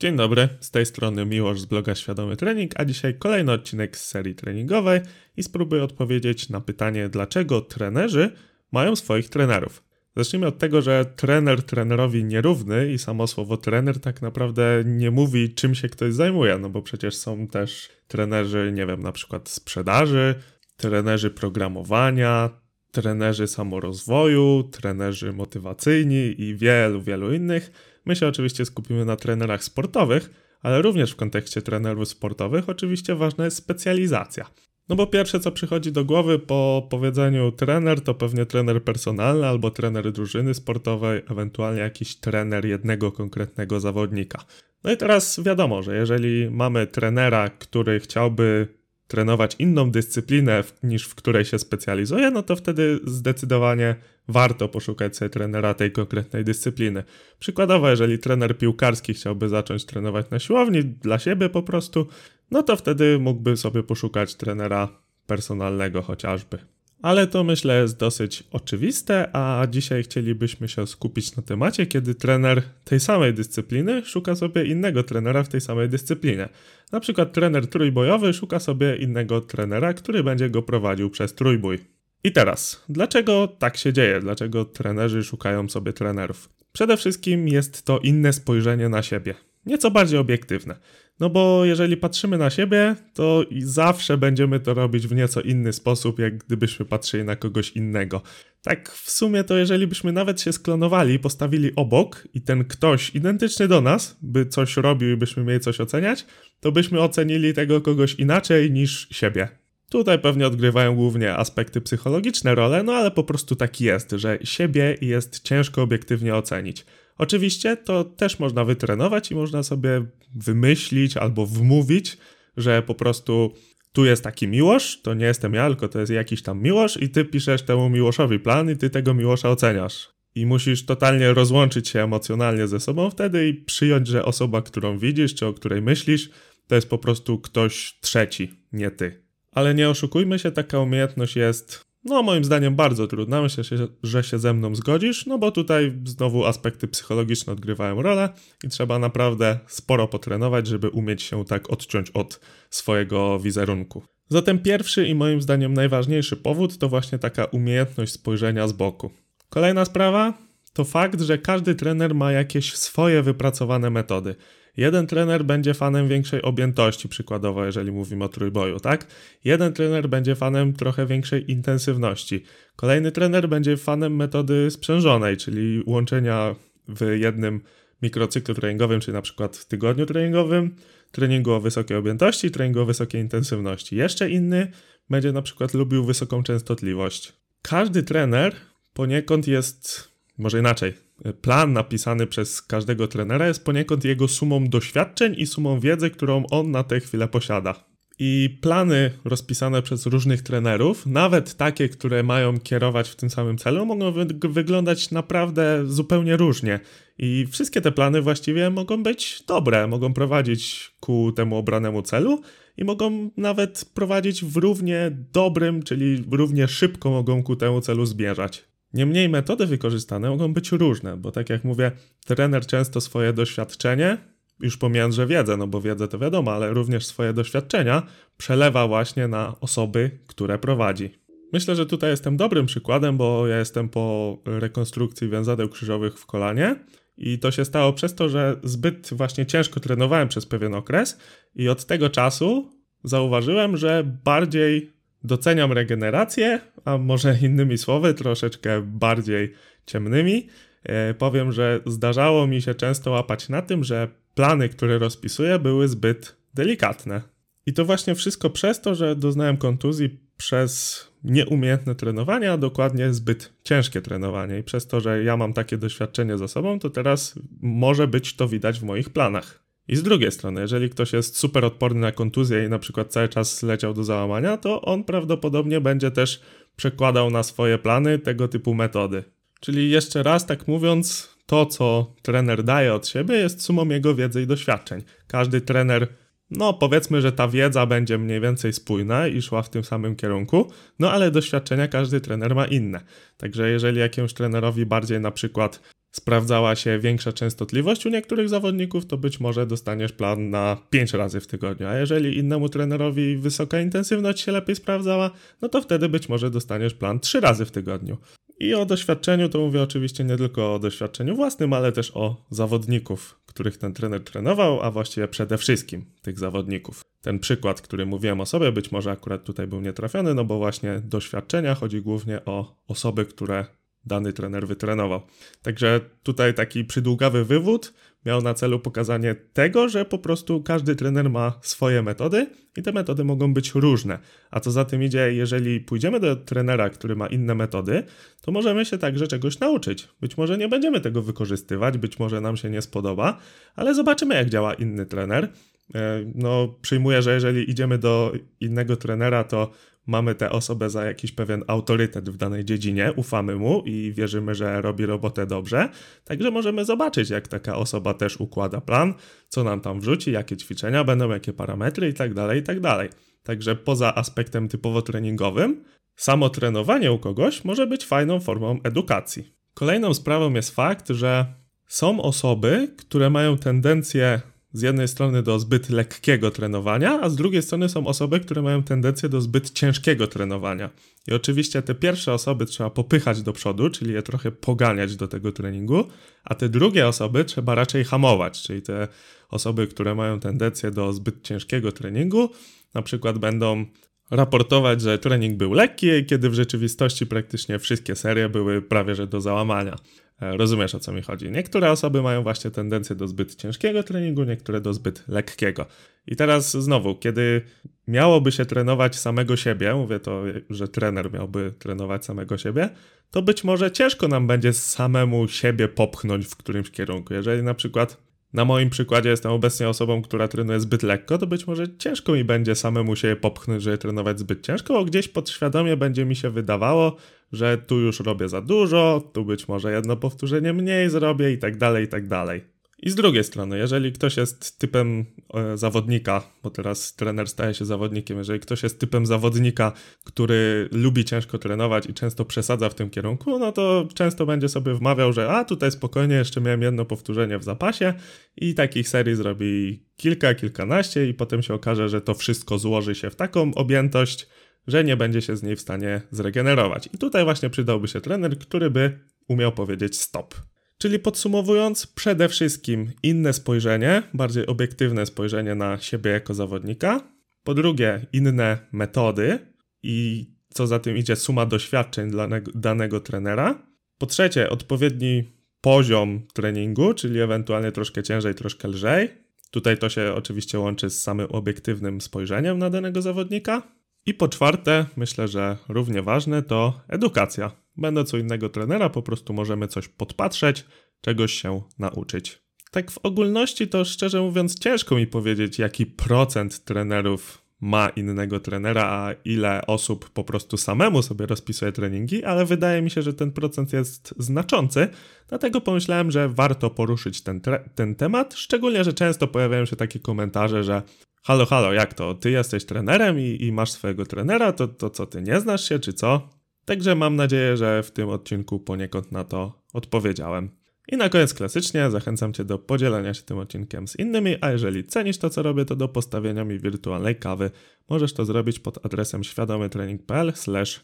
Dzień dobry, z tej strony Miłosz z bloga Świadomy Trening, a dzisiaj kolejny odcinek z serii treningowej i spróbuję odpowiedzieć na pytanie, dlaczego trenerzy mają swoich trenerów. Zacznijmy od tego, że trener trenerowi nierówny i samo słowo trener tak naprawdę nie mówi, czym się ktoś zajmuje, no bo przecież są też trenerzy, nie wiem, na przykład sprzedaży, trenerzy programowania, trenerzy samorozwoju, trenerzy motywacyjni i wielu, wielu innych. My się oczywiście skupimy na trenerach sportowych, ale również w kontekście trenerów sportowych oczywiście ważna jest specjalizacja. No bo pierwsze co przychodzi do głowy po powiedzeniu trener to pewnie trener personalny albo trener drużyny sportowej, ewentualnie jakiś trener jednego konkretnego zawodnika. No i teraz wiadomo, że jeżeli mamy trenera, który chciałby trenować inną dyscyplinę niż w której się specjalizuje, no to wtedy zdecydowanie warto poszukać sobie trenera tej konkretnej dyscypliny. Przykładowo, jeżeli trener piłkarski chciałby zacząć trenować na siłowni dla siebie po prostu, no to wtedy mógłby sobie poszukać trenera personalnego chociażby. Ale to myślę jest dosyć oczywiste, a dzisiaj chcielibyśmy się skupić na temacie, kiedy trener tej samej dyscypliny szuka sobie innego trenera w tej samej dyscyplinie. Na przykład trener trójbojowy szuka sobie innego trenera, który będzie go prowadził przez trójbój. I teraz, dlaczego tak się dzieje? Dlaczego trenerzy szukają sobie trenerów? Przede wszystkim jest to inne spojrzenie na siebie, nieco bardziej obiektywne. No bo jeżeli patrzymy na siebie, to zawsze będziemy to robić w nieco inny sposób, jak gdybyśmy patrzyli na kogoś innego. Tak w sumie to jeżeli byśmy nawet się sklonowali, postawili obok i ten ktoś identyczny do nas by coś robił i byśmy mieli coś oceniać, to byśmy ocenili tego kogoś inaczej niż siebie. Tutaj pewnie odgrywają głównie aspekty psychologiczne role, no ale po prostu tak jest, że siebie jest ciężko obiektywnie ocenić. Oczywiście to też można wytrenować i można sobie wymyślić albo wmówić, że po prostu tu jest taki miłosz, to nie jestem ja, tylko to jest jakiś tam miłosz i ty piszesz temu miłoszowi plan i ty tego miłosza oceniasz. I musisz totalnie rozłączyć się emocjonalnie ze sobą wtedy i przyjąć, że osoba, którą widzisz czy o której myślisz, to jest po prostu ktoś trzeci, nie ty. Ale nie oszukujmy się, taka umiejętność jest no, moim zdaniem bardzo trudna. Myślę, że się ze mną zgodzisz, no bo tutaj znowu aspekty psychologiczne odgrywają rolę i trzeba naprawdę sporo potrenować, żeby umieć się tak odciąć od swojego wizerunku. Zatem pierwszy i moim zdaniem najważniejszy powód to właśnie taka umiejętność spojrzenia z boku. Kolejna sprawa to fakt, że każdy trener ma jakieś swoje wypracowane metody. Jeden trener będzie fanem większej objętości, przykładowo, jeżeli mówimy o trójboju, tak? Jeden trener będzie fanem trochę większej intensywności. Kolejny trener będzie fanem metody sprzężonej, czyli łączenia w jednym mikrocyklu treningowym, czyli na przykład tygodniu treningowym, treningu o wysokiej objętości, treningu o wysokiej intensywności. Jeszcze inny będzie na przykład lubił wysoką częstotliwość. Każdy trener poniekąd jest, może inaczej, plan napisany przez każdego trenera jest poniekąd jego sumą doświadczeń i sumą wiedzy, którą on na tę chwilę posiada. I plany rozpisane przez różnych trenerów, nawet takie, które mają kierować w tym samym celu, mogą wy wyglądać naprawdę zupełnie różnie. I wszystkie te plany właściwie mogą być dobre, mogą prowadzić ku temu obranemu celu i mogą nawet prowadzić w równie dobrym, czyli równie szybko mogą ku temu celu zmierzać. Niemniej metody wykorzystane mogą być różne, bo tak jak mówię, trener często swoje doświadczenie, już pomijając, że wiedzę, no bo wiedzę to wiadomo, ale również swoje doświadczenia przelewa właśnie na osoby, które prowadzi. Myślę, że tutaj jestem dobrym przykładem, bo ja jestem po rekonstrukcji więzadeł krzyżowych w kolanie i to się stało przez to, że zbyt właśnie ciężko trenowałem przez pewien okres i od tego czasu zauważyłem, że bardziej doceniam regenerację, a może innymi słowy, troszeczkę bardziej ciemnymi. E, powiem, że zdarzało mi się często łapać na tym, że plany, które rozpisuję, były zbyt delikatne. I to właśnie wszystko przez to, że doznałem kontuzji przez nieumiejętne trenowanie, a dokładnie zbyt ciężkie trenowanie. I przez to, że ja mam takie doświadczenie za sobą, to teraz może być to widać w moich planach. I z drugiej strony, jeżeli ktoś jest super odporny na kontuzję i na przykład cały czas leciał do załamania, to on prawdopodobnie będzie też przekładał na swoje plany tego typu metody. Czyli jeszcze raz, tak mówiąc, to co trener daje od siebie jest sumą jego wiedzy i doświadczeń. Każdy trener, no powiedzmy, że ta wiedza będzie mniej więcej spójna i szła w tym samym kierunku, no ale doświadczenia każdy trener ma inne. Także jeżeli jakiemuś trenerowi bardziej na przykład sprawdzała się większa częstotliwość u niektórych zawodników, to być może dostaniesz plan na 5 razy w tygodniu, a jeżeli innemu trenerowi wysoka intensywność się lepiej sprawdzała, no to wtedy być może dostaniesz plan 3 razy w tygodniu. I o doświadczeniu to mówię oczywiście nie tylko o doświadczeniu własnym, ale też o zawodników, których ten trener trenował, a właściwie przede wszystkim tych zawodników. Ten przykład, który mówiłem o sobie, być może akurat tutaj był nietrafiony, no bo właśnie doświadczenia chodzi głównie o osoby, które dany trener wytrenował. Także tutaj taki przydługawy wywód miał na celu pokazanie tego, że po prostu każdy trener ma swoje metody i te metody mogą być różne. A co za tym idzie, jeżeli pójdziemy do trenera, który ma inne metody, to możemy się także czegoś nauczyć. Być może nie będziemy tego wykorzystywać, być może nam się nie spodoba, ale zobaczymy, jak działa inny trener. E, no, przyjmuję, że jeżeli idziemy do innego trenera, to mamy tę osobę za jakiś pewien autorytet w danej dziedzinie, ufamy mu i wierzymy, że robi robotę dobrze. Także możemy zobaczyć, jak taka osoba też układa plan, co nam tam wrzuci, jakie ćwiczenia będą, jakie parametry itd. Tak itd. Tak Także poza aspektem typowo treningowym, samo trenowanie u kogoś może być fajną formą edukacji. Kolejną sprawą jest fakt, że są osoby, które mają tendencję z jednej strony do zbyt lekkiego trenowania, a z drugiej strony są osoby, które mają tendencję do zbyt ciężkiego trenowania. I oczywiście te pierwsze osoby trzeba popychać do przodu, czyli je trochę poganiać do tego treningu, a te drugie osoby trzeba raczej hamować, czyli te osoby, które mają tendencję do zbyt ciężkiego treningu, na przykład będą raportować, że trening był lekki, kiedy w rzeczywistości praktycznie wszystkie serie były prawie że do załamania. E, rozumiesz o co mi chodzi. Niektóre osoby mają właśnie tendencję do zbyt ciężkiego treningu, niektóre do zbyt lekkiego. I teraz znowu, kiedy miałoby się trenować samego siebie, mówię to, że trener miałby trenować samego siebie, to być może ciężko nam będzie samemu siebie popchnąć w którymś kierunku. Jeżeli na przykład na moim przykładzie jestem obecnie osobą, która trenuje zbyt lekko, to być może ciężko mi będzie samemu się popchnąć, żeby trenować zbyt ciężko, bo gdzieś podświadomie będzie mi się wydawało, że tu już robię za dużo, tu być może jedno powtórzenie mniej zrobię i tak dalej, i tak dalej. I z drugiej strony, jeżeli ktoś jest typem e, zawodnika, bo teraz trener staje się zawodnikiem, jeżeli ktoś jest typem zawodnika, który lubi ciężko trenować i często przesadza w tym kierunku, no to często będzie sobie wmawiał, że a tutaj spokojnie, jeszcze miałem jedno powtórzenie w zapasie i takich serii zrobi kilka, kilkanaście i potem się okaże, że to wszystko złoży się w taką objętość, że nie będzie się z niej w stanie zregenerować. I tutaj właśnie przydałby się trener, który by umiał powiedzieć stop. Czyli podsumowując, przede wszystkim inne spojrzenie, bardziej obiektywne spojrzenie na siebie jako zawodnika. Po drugie, inne metody i co za tym idzie, suma doświadczeń dla danego trenera. Po trzecie, odpowiedni poziom treningu, czyli ewentualnie troszkę ciężej, troszkę lżej. Tutaj to się oczywiście łączy z samym obiektywnym spojrzeniem na danego zawodnika. I po czwarte, myślę, że równie ważne to edukacja. Będąc u innego trenera, po prostu możemy coś podpatrzeć, czegoś się nauczyć. Tak w ogólności to szczerze mówiąc ciężko mi powiedzieć, jaki procent trenerów ma innego trenera, a ile osób po prostu samemu sobie rozpisuje treningi, ale wydaje mi się, że ten procent jest znaczący, dlatego pomyślałem, że warto poruszyć ten, ten temat, szczególnie, że często pojawiają się takie komentarze, że halo, halo, jak to, ty jesteś trenerem i, i masz swojego trenera, to, to co, ty nie znasz się, czy co? Także mam nadzieję, że w tym odcinku poniekąd na to odpowiedziałem. I na koniec klasycznie zachęcam Cię do podzielenia się tym odcinkiem z innymi, a jeżeli cenisz to, co robię, to do postawienia mi wirtualnej kawy. Możesz to zrobić pod adresem świadomytrening.pl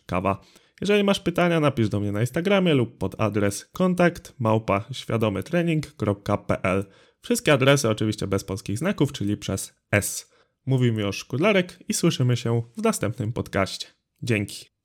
kawa. Jeżeli masz pytania, napisz do mnie na Instagramie lub pod adres kontakt małpa świadomytrening.pl. Wszystkie adresy oczywiście bez polskich znaków, czyli przez S. Mówił mi o Szkudlarek i słyszymy się w następnym podcaście. Dzięki.